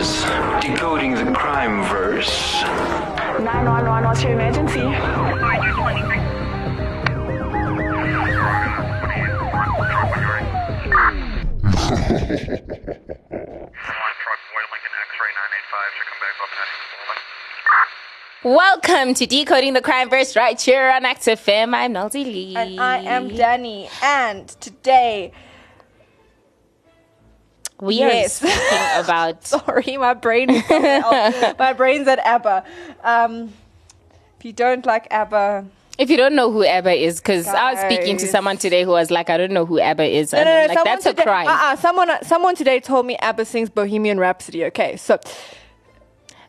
is Decoding the Crime Verse. 911, what's your emergency? Welcome to Decoding the Crime Verse right here on Active FM. I'm Naldi Lee. And I am Danny. And today, We Yes. are speaking about. sorry, my brain is my brain's at ABBA. Um, if you don't like ABBA, If you don't know who ABBA is, because I was speaking to someone today who was like, I don't know who ABBA is. no, and no, no, like, someone that's a crime. Uh-uh, someone, uh, someone today told me ABBA sings Bohemian Rhapsody. Okay, so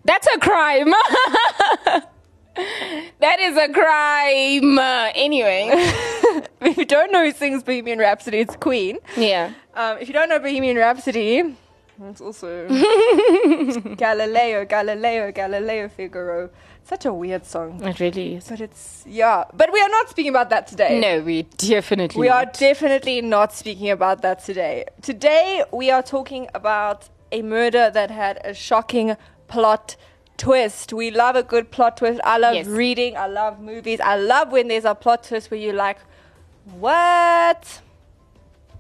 That's a crime. that is a crime. Uh, anyway. if you don't know who sings Bohemian Rhapsody, it's Queen. Yeah. Um, if you don't know Bohemian Rhapsody, it's also Galileo, Galileo, Galileo Figaro. Such a weird song. It really is. But it's, yeah. But we are not speaking about that today. No, we definitely. We are definitely not speaking about that today. Today, we are talking about a murder that had a shocking plot twist. We love a good plot twist. I love Yes. reading. I love movies. I love when there's a plot twist where you're like, what?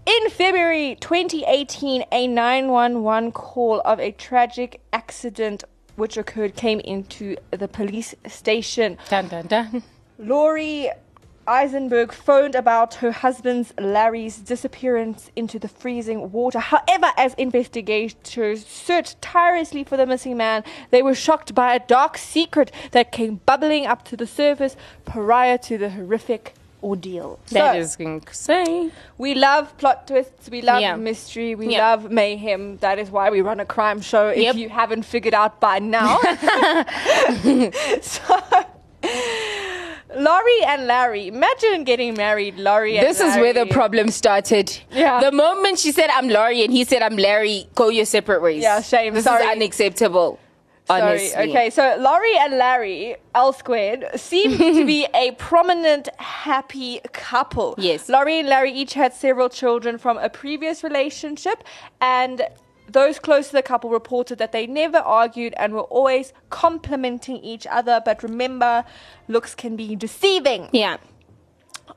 In February 2018, a 911 call of a tragic accident which occurred came into the police station. Dun, dun, dun. Laurie Eisenberg phoned about her husband's Larry's disappearance into the freezing water. However, as investigators searched tirelessly for the missing man, they were shocked by a dark secret that came bubbling up to the surface prior to the horrific ordeal. That So, is insane. we love plot twists, we love Yeah. mystery, we Yeah. love mayhem. That is why we run a crime show. If Yep. you haven't figured out by now. so, Laurie and Larry. Imagine getting married, Laurie and This is where the problem started. Yeah. The moment she said, I'm Laurie, and he said, I'm Larry, go your separate ways. Yeah, shame. This Sorry. is unacceptable. Honestly. Sorry. Okay, so Laurie and Larry, L squared, seem to be a prominent, happy couple. Yes. Laurie and Larry each had several children from a previous relationship, and those close to the couple reported that they never argued and were always complimenting each other. But remember, looks can be deceiving. Yeah.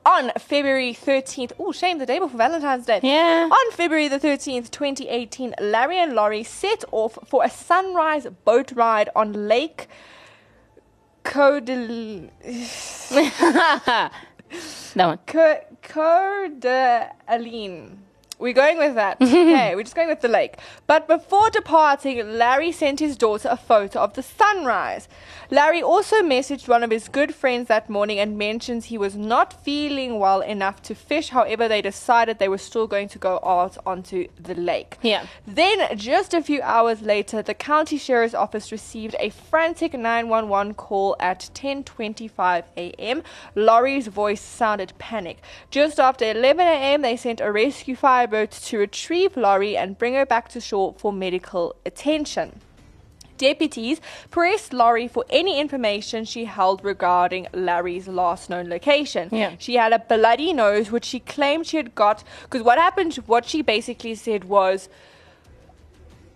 On February 13th, oh, shame, the day before Valentine's Day. Yeah. On February the 13th, 2018, Larry and Laurie set off for a sunrise boat ride on Lake Codel- That one. Co- Coeur d'Alene. We're going with that. okay, we're just going with the lake. But before departing, Larry sent his daughter a photo of the sunrise. Larry also messaged one of his good friends that morning and mentions he was not feeling well enough to fish. However, they decided they were still going to go out onto the lake. Yeah. Then, just a few hours later, the county sheriff's office received a frantic 911 call at 10:25 a.m. Laurie's voice sounded panic. Just after 11 a.m., they sent a rescue fireboat to retrieve Laurie and bring her back to shore for medical attention. Deputies pressed Laurie for any information she held regarding Larry's last known location. Yeah. She had a bloody nose, which she claimed she had got. Because what happened, what she basically said was,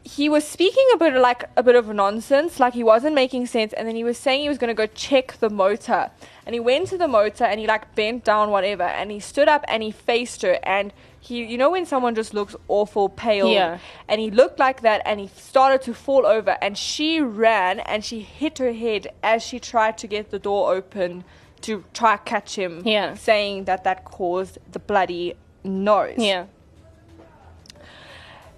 he was speaking a bit of like a bit of nonsense, like he wasn't making sense, and then he was saying he was going to go check the motor, and he went to the motor and he like bent down whatever, and he stood up and he faced her, and he, you know, when someone just looks awful pale, Yeah. and he looked like that, and he started to fall over, and she ran and she hit her head as she tried to get the door open to try catch him, Yeah. saying that that caused the bloody nose Yeah.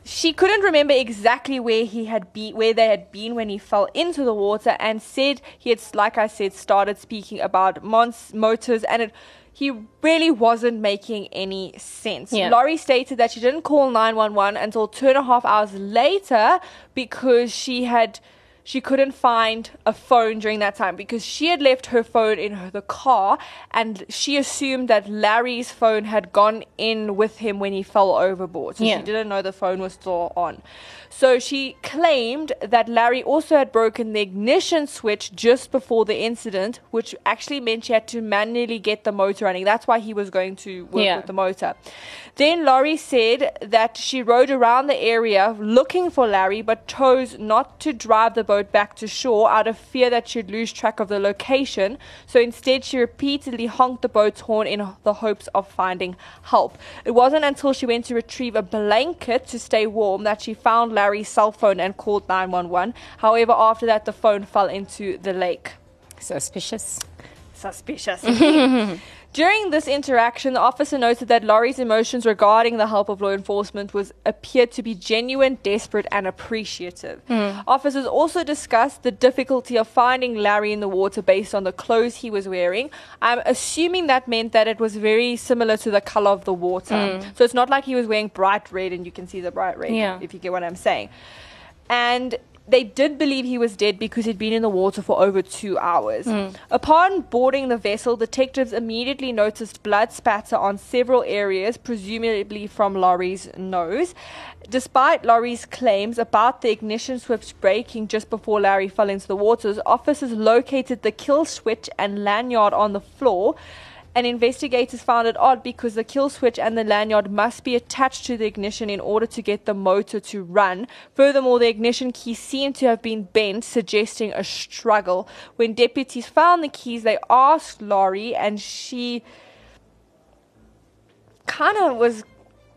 she couldn't remember exactly where he had been where they had been when he fell into the water and said he had like i said started speaking about mons- motors and it he really wasn't making any sense. Yeah. Laurie stated that she didn't call 911 until two and a half hours later because she had she couldn't find a phone during that time because she had left her phone in her, the car and she assumed that Larry's phone had gone in with him when he fell overboard. So Yeah. she didn't know the phone was still on. So she claimed that Larry also had broken the ignition switch just before the incident, which actually meant she had to manually get the motor running. That's why he was going to work Yeah. with the motor. Then Laurie said that she rode around the area looking for Larry, but chose not to drive the boat back to shore out of fear that she'd lose track of the location. So instead, she repeatedly honked the boat's horn in the hopes of finding help. It wasn't until she went to retrieve a blanket to stay warm that she found Larry's cell phone and called 911. However, after that, the phone fell into the lake. Suspicious. Suspicious. During this interaction, the officer noted that Laurie's emotions regarding the help of law enforcement was appeared to be genuine, desperate, and appreciative. Hmm. Officers also discussed the difficulty of finding Larry in the water based on the clothes he was wearing. I'm assuming that meant that it was very similar to the color of the water. Hmm. So it's not like he was wearing bright red, and you can see the bright red, Yeah. if you get what I'm saying. And they did believe he was dead because he'd been in the water for over two hours. Hmm. Upon boarding the vessel, detectives immediately noticed blood spatter on several areas, presumably from Laurie's nose. Despite Laurie's claims about the ignition switch breaking just before Larry fell into the waters, officers located the kill switch and lanyard on the floor and investigators found it odd because the kill switch and the lanyard must be attached to the ignition in order to get the motor to run. Furthermore, the ignition key seemed to have been bent, suggesting a struggle. When deputies found the keys, they asked Laurie, and she kind of was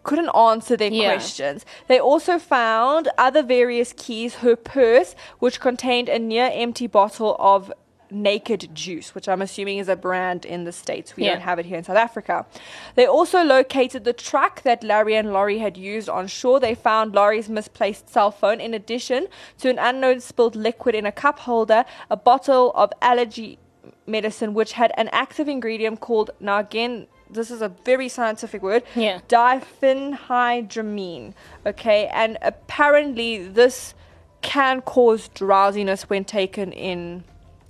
couldn't answer their Yeah. questions. They also found other various keys, her purse, which contained a near empty bottle of naked juice, which I'm assuming is a brand in the States. We Yeah. don't have it here in South Africa. They also located the truck that Larry and Laurie had used on shore. They found Laurie's misplaced cell phone, in addition to an unknown spilled liquid in a cup holder, a bottle of allergy medicine, which had an active ingredient called, now again, this is a very scientific word, Yeah. diphenhydramine. Okay, and apparently this can cause drowsiness when taken in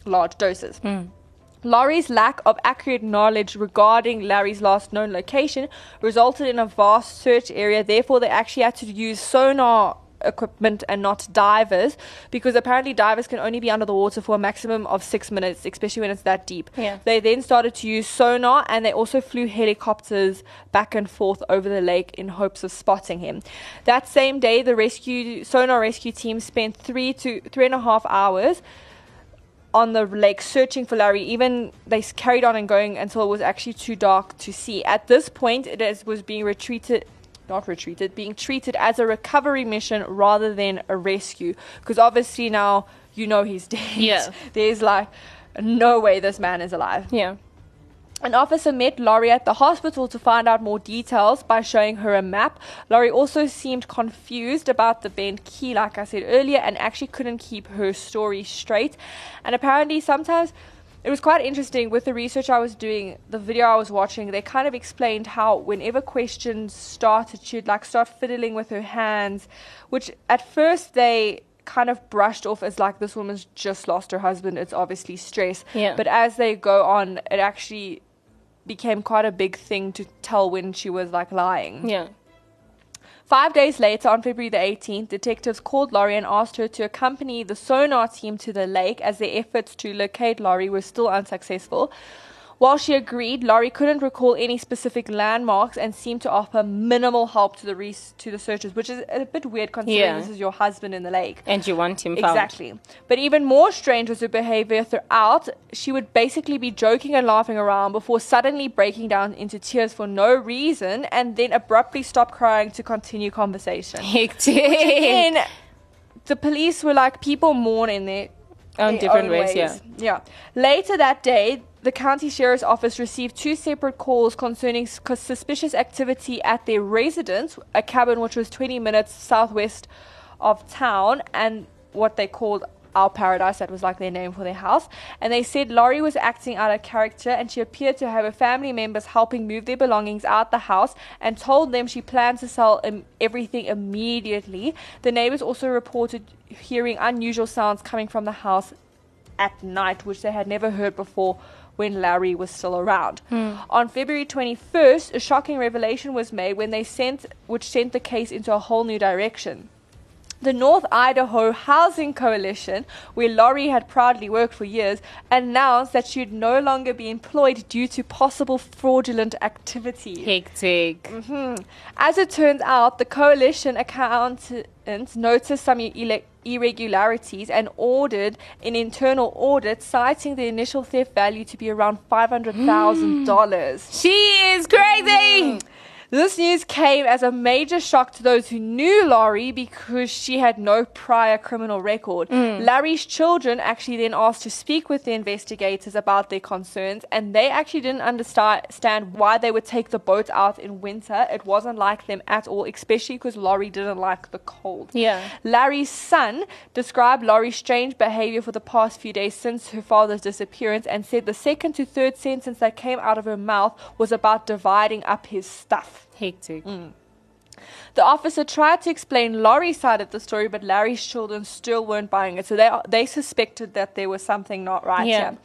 large doses. Laurie's lack of accurate knowledge regarding Larry's last known location resulted in a vast search area. Therefore, they actually had to use sonar equipment and not divers because apparently divers can only be under the water for a maximum of six minutes, especially when it's that deep. Yeah. They then started to use sonar and they also flew helicopters back and forth over the lake in hopes of spotting him. That same day, the rescue sonar rescue team spent three to three and a half hours on the lake searching for Larry. Even they carried on and going until it was actually too dark to see. At this point, it is, was being retreated. Not retreated, being treated as a recovery mission rather than a rescue. Because obviously now you know he's dead. Yeah. There's like no way this man is alive. Yeah. An officer met Laurie at the hospital to find out more details by showing her a map. Laurie also seemed confused about the bent key, like I said earlier, and actually couldn't keep her story straight. And apparently, sometimes it was quite interesting with the research I was doing, the video I was watching. They kind of explained how whenever questions started, she'd like start fiddling with her hands, which at first they kind of brushed off as like this woman's just lost her husband. It's obviously stress. Yeah. But as they go on, it actually became quite a big thing to tell when she was like lying. Yeah. Five days later, on February the 18th, detectives called Laurie and asked her to accompany the sonar team to the lake as their efforts to locate Laurie were still unsuccessful. While she agreed, Laurie couldn't recall any specific landmarks and seemed to offer minimal help to the res- to the searchers, which is a bit weird considering Yeah. this is your husband in the lake. And you want him found. Exactly. But even more strange was her behavior throughout. She would basically be joking and laughing around before suddenly breaking down into tears for no reason and then abruptly stop crying to continue conversation. Hectic. Again, the police were like, people mourn in their their different own ways, yeah. Yeah. Later that day, the county sheriff's office received two separate calls concerning suspicious activity at their residence, a cabin which was 20 minutes southwest of town, and what they called Our Paradise, that was like their name for their house. And they said Laurie was acting out of character and she appeared to have her family members helping move their belongings out the house and told them she planned to sell everything immediately. The neighbors also reported hearing unusual sounds coming from the house at night, which they had never heard before when Larry was still around. Hmm. On February 21st, a shocking revelation was made when they sent, which sent the case into a whole new direction. The North Idaho Housing Coalition, where Laurie had proudly worked for years, announced that she would no longer be employed due to possible fraudulent activity. Hectic. Mm-hmm. As it turns out, the coalition accountants noticed some ile- irregularities and ordered an internal audit, citing the initial theft value to be around $500,000. She is crazy. Mm. This news came as a major shock to those who knew Laurie because she had no prior criminal record. Mm. Larry's children actually then asked to speak with the investigators about their concerns, and they actually didn't understand why they would take the boat out in winter. It wasn't like them at all, especially because Laurie didn't like the cold. Yeah. Larry's son described Laurie's strange behavior for the past few days since her father's disappearance and said the second to third sentence that came out of her mouth was about dividing up his stuff. Hectic. The officer tried to explain Laurie's side of the story, but Larry's children still weren't buying it. So they they suspected that there was something not right Yeah. here.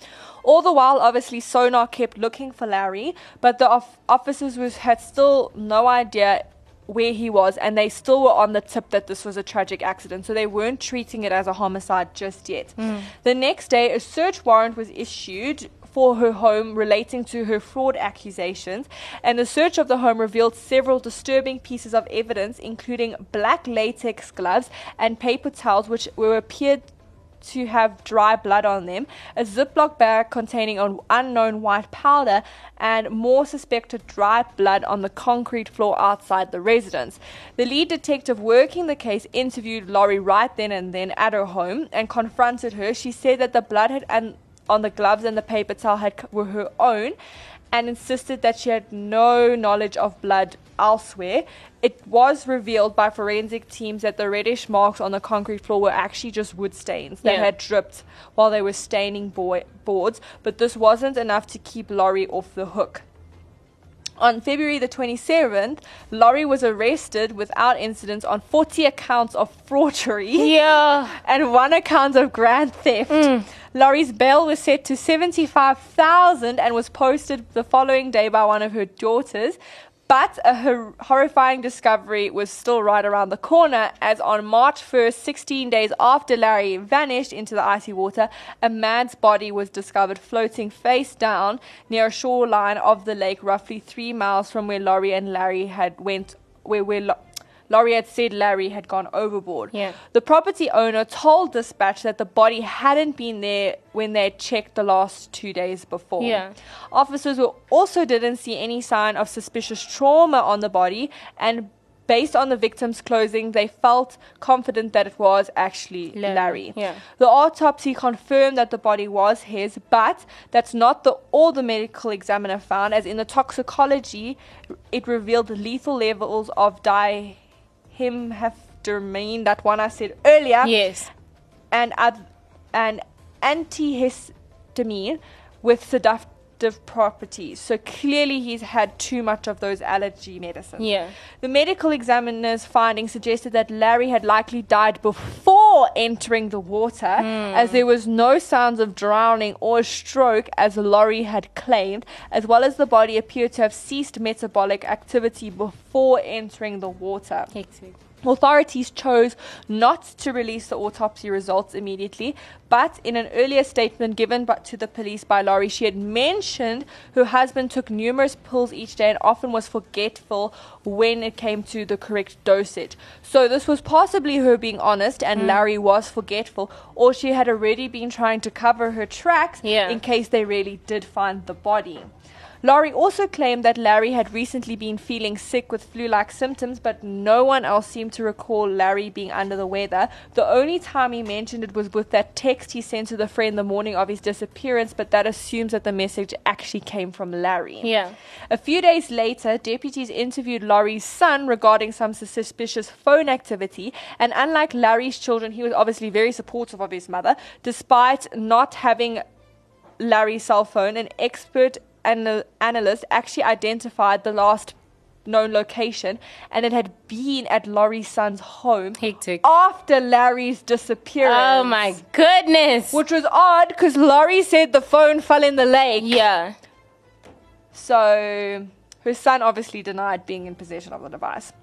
All the while, obviously, Sonar kept looking for Larry, but the of- officers was, had still no idea where he was, and they still were on the tip that this was a tragic accident. So they weren't treating it as a homicide just yet. Mm. The next day, a search warrant was issued for her home relating to her fraud accusations, and the search of the home revealed several disturbing pieces of evidence, including black latex gloves and paper towels, which were appeared to have dry blood on them, a Ziploc bag containing an unknown white powder, and more suspected dry blood on the concrete floor outside the residence. The lead detective working the case interviewed Laurie right then and then at her home and confronted her. She said that the blood had and on the gloves and the paper towel had were her own and insisted that she had no knowledge of blood elsewhere. It was revealed by forensic teams that the reddish marks on the concrete floor were actually just wood stains that Yeah. had dripped while they were staining bo- boards, but this wasn't enough to keep Laurie off the hook. On February the 27th, Laurie was arrested without incidents on 40 accounts of fraudery Yeah. and one account of grand theft. Mm. Laurie's bail was set to 75,000 and was posted the following day by one of her daughters. But a hor- horrifying discovery was still right around the corner as on March 1st, 16 days after Larry vanished into the icy water, a man's body was discovered floating face down near a shoreline of the lake roughly 3 miles from where Laurie and Larry had went where where Had said Larry had gone overboard. Yeah. The property owner told dispatch that the body hadn't been there when they checked the last two days before. Yeah. Officers were also didn't see any sign of suspicious trauma on the body and based on the victim's clothing they felt confident that it was actually Larry, Larry. yeah. The autopsy confirmed that the body was his, but that's not the all the medical examiner found as in the toxicology it revealed lethal levels of dihemhafdramine, that one I said earlier Yes. and ad- an antihistamine with seductive properties. So clearly he's had too much of those allergy medicines. Yeah. The medical examiner's findings suggested that Larry had likely died before entering the water, hmm. as there was no signs of drowning or stroke, as Laurie had claimed, as well as the body appeared to have ceased metabolic activity before entering the water. Hectic. Authorities chose not to release the autopsy results immediately, but in an earlier statement given to the police by Laurie, she had mentioned her husband took numerous pills each day and often was forgetful when it came to the correct dosage. So this was possibly her being honest and mm. Larry was forgetful, or she had already been trying to cover her tracks Yeah. in case they really did find the body. Laurie also claimed that Larry had recently been feeling sick with flu like symptoms, but no one else seemed to recall Larry being under the weather. The only time he mentioned it was with that text he sent to the friend the morning of his disappearance, but that assumes that the message actually came from Larry. Yeah. A few days later, deputies interviewed Laurie's son regarding some suspicious phone activity, and unlike Larry's children, he was obviously very supportive of his mother, despite not having Larry's cell phone. An expert anal- analyst actually identified the last known location, and it had been at Laurie's son's home Hectic. after Larry's disappearance. Oh my goodness. Which was odd because Laurie said the phone fell in the lake. Yeah. So her son obviously denied being in possession of the device.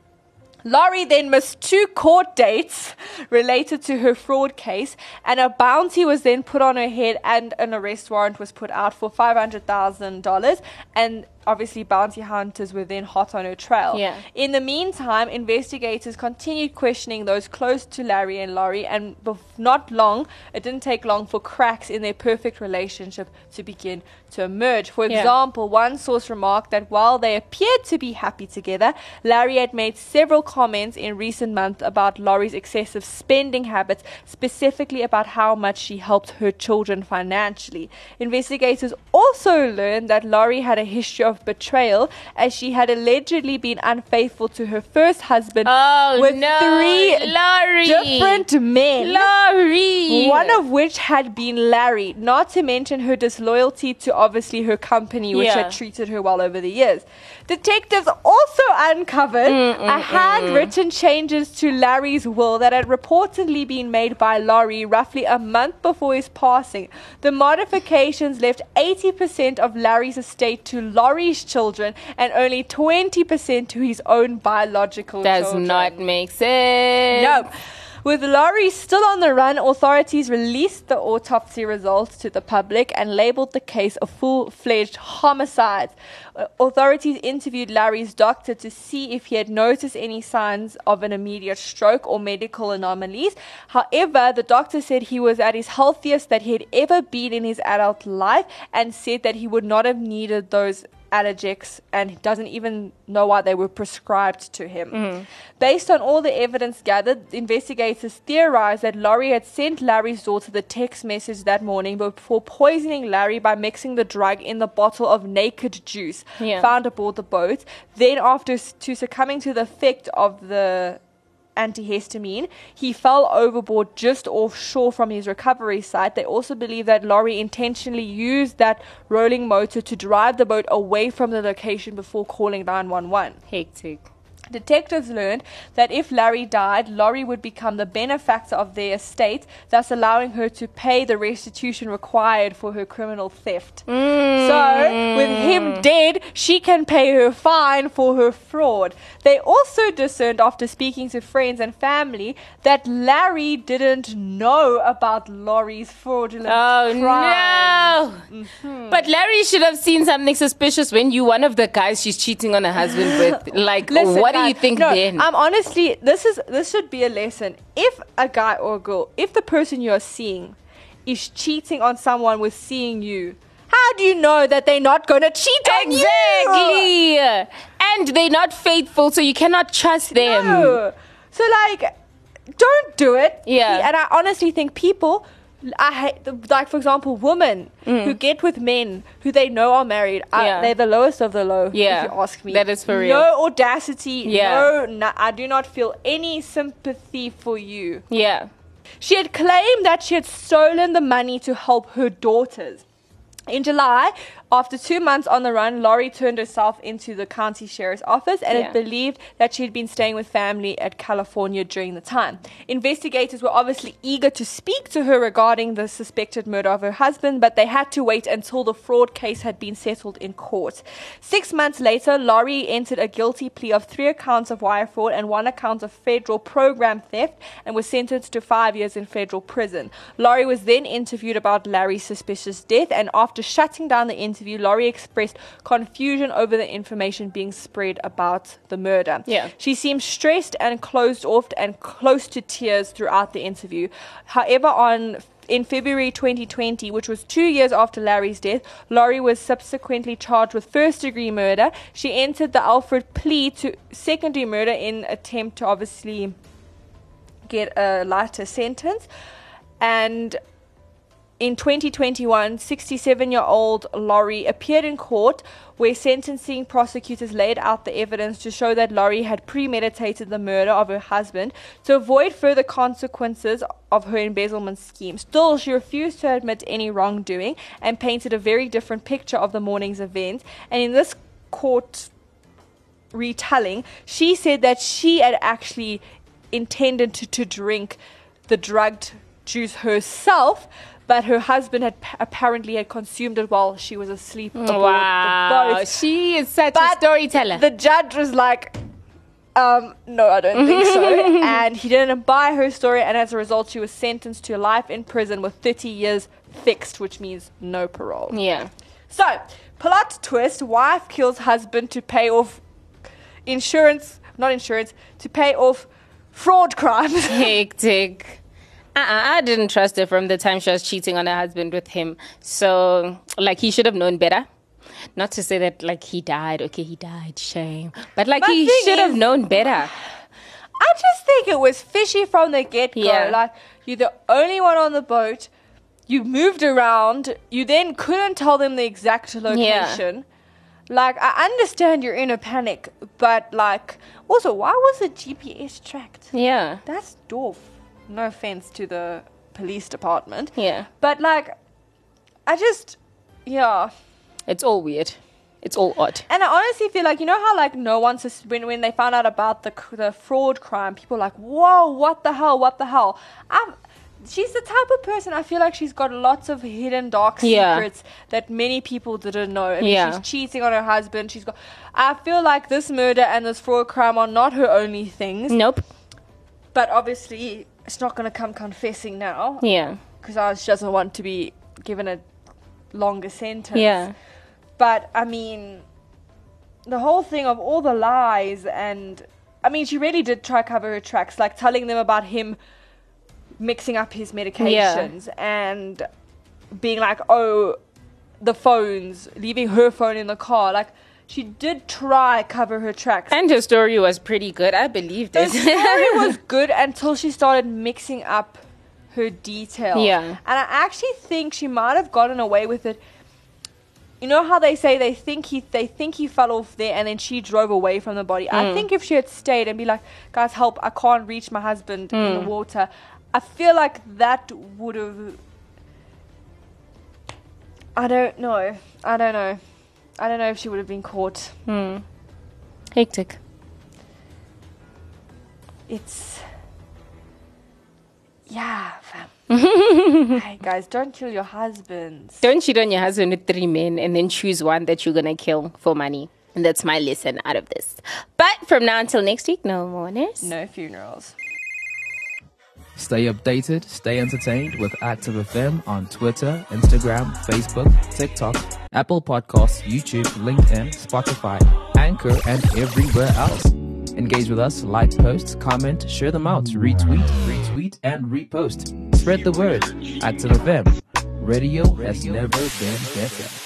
Laurie then missed two court dates related to her fraud case, and a bounty was then put on her head, and an arrest warrant was put out for five hundred thousand dollars. And obviously, bounty hunters were then hot on her trail. Yeah. In the meantime, investigators continued questioning those close to Larry and Laurie, and bef- not long, it didn't take long for cracks in their perfect relationship to begin to emerge. For Yeah. example, one source remarked that while they appeared to be happy together, Larry had made several comments in recent months about Laurie's excessive spending habits, specifically about how much she helped her children financially. Investigators also learned that Laurie had a history of betrayal, as she had allegedly been unfaithful to her first husband Oh with no. three Laurie. different men. Laurie. One of which had been Larry, not to mention her disloyalty to obviously her company, which Yeah. had treated her well over the years. Detectives also uncovered a handwritten changes to Larry's will that had reportedly been made by Larry roughly a month before his passing. The modifications left 80% of Larry's estate to Laurie's children and only 20% to his own biological Does children. not make sense. No. With Laurie still on the run, authorities released the autopsy results to the public and labeled the case a full fledged homicide. Uh, Authorities interviewed Larry's doctor to see if he had noticed any signs of an immediate stroke or medical anomalies. However, the doctor said he was at his healthiest that he had ever been in his adult life and said that he would not have needed those allergics and doesn't even know why they were prescribed to him. Mm-hmm. Based on all the evidence gathered, investigators theorized that Laurie had sent Larry's daughter the text message that morning before poisoning Larry by mixing the drug in the bottle of naked juice Yeah. found aboard the boat. Then, after to succumbing to the effect of the antihistamine. He fell overboard just offshore from his recovery site. They also believe that Laurie intentionally used that rolling motor to drive the boat away from the location before calling 911. Hectic. Detectives learned that if Larry died, Laurie would become the benefactor of their estate, thus allowing her to pay the restitution required for her criminal theft. So, with him dead, she can pay her fine for her fraud. They also discerned, after speaking to friends and family, that Larry didn't know about Laurie's fraudulent Oh crimes. no! Mm-hmm. But Larry should have seen something suspicious when you one of the guys she's cheating on her husband with. Like, Listen, what do you think no, then? I'm honestly, this is this should be a lesson. If a guy or a girl, if the person you're seeing is cheating on someone with seeing you, how do you know that they're not gonna cheat on you? exactly. And they're not faithful, so you cannot trust them. No. So like, don't do it. Yeah. And I honestly think people. I hate, like for example, women who get with men who they know are married. I- Mm. Yeah. they're the lowest of the low. Yeah. if you ask me, That is for real. No audacity. Yeah. No, no, I do not feel any sympathy for you. Yeah. She had claimed that she had stolen the money to help her daughters. In July, after two months on the run, Laurie turned herself into the county sheriff's office and Yeah. it believed that she had been staying with family at California during the time. Investigators were obviously eager to speak to her regarding the suspected murder of her husband, but they had to wait until the fraud case had been settled in court. Six months later, Laurie entered a guilty plea of three accounts of wire fraud and one account of federal program theft and was sentenced to five years in federal prison. Laurie was then interviewed about Larry's suspicious death, and after shutting down the interview, Laurie expressed confusion over the information being spread about the murder. Yeah. She seemed stressed and closed off and close to tears throughout the interview. However, on in February 2020, which was two years after Larry's death, Laurie was subsequently charged with first degree murder. She entered the Alford plea to second degree murder in attempt to obviously get a lighter sentence. And in 2021, 67 year old Laurie appeared in court where sentencing prosecutors laid out the evidence to show that Laurie had premeditated the murder of her husband to avoid further consequences of her embezzlement scheme. Still, she refused to admit any wrongdoing and painted a very different picture of the morning's events. And in this court retelling, she said that she had actually intended to, to drink the drugged juice herself, but her husband had p- apparently had consumed it while she was asleep aboard Wow, the boat. she is such a But storyteller. The judge was like, um, no, I don't think so. and he didn't buy her story, and as a result, she was sentenced to life in prison with 30 years fixed, which means no parole. yeah. So, plot twist wife kills husband to pay off insurance, not insurance, to pay off fraud crimes. Hectic. Uh-uh, I didn't trust her from the time she was cheating on her husband with him. So, like, he should have known better. Not to say that, like, he died. Okay, he died. Shame. But, like, But he should have known better. I just think it was fishy from the get go. Yeah. Like, you're the only one on the boat. You moved around. You then couldn't tell them the exact location. Like, I understand you're in a panic, but, like, also, why was the GPS tracked? Yeah. That's doof. No offense to the police department. Yeah. But, like, I just, yeah. It's all weird. It's all odd. And I honestly feel like you know how like no one sus- when when they found out about the the fraud crime, people were like, whoa, what the hell, what the hell? I'm, she's the type of person I feel like she's got lots of hidden dark Yeah. secrets that many people didn't know. I mean, Yeah. she's cheating on her husband. She's got. I feel like this murder and this fraud crime are not her only things, Nope. but obviously it's not going to come confessing now Yeah. because I she doesn't want to be given a longer sentence. Yeah. But I mean, the whole thing of all the lies and I mean, she really did try cover her tracks, like telling them about him mixing up his medications and being like, "Oh, the phones, leaving her phone in the car." Like she did try cover her tracks. And her story was pretty good. I believed it. story was good until she started mixing up her detail. Yeah. And I actually think she might have gotten away with it. You know how they say they think he they think he fell off there and then she drove away from the body. I hmm. think if she had stayed and be like, "Guys, help! I can't reach my husband in the hmm. water," I feel like that would have. I don't know. I don't know. I don't know if she would have been caught. Hmm. Hectic. It's yeah, fam. hey guys, don't kill your husbands. Don't cheat on your husband with three men and then choose one that you're gonna kill for money. And that's my lesson out of this. But from now until next week, no more nurse. No funerals. Stay updated, stay entertained with Active FM on Twitter, Instagram, Facebook, TikTok, Apple Podcasts, YouTube, LinkedIn, Spotify, Anchor, and everywhere else. Engage with us, like posts, comment, share them out, retweet, retweet, and repost. Spread the word. Active FM. Radio has never been better.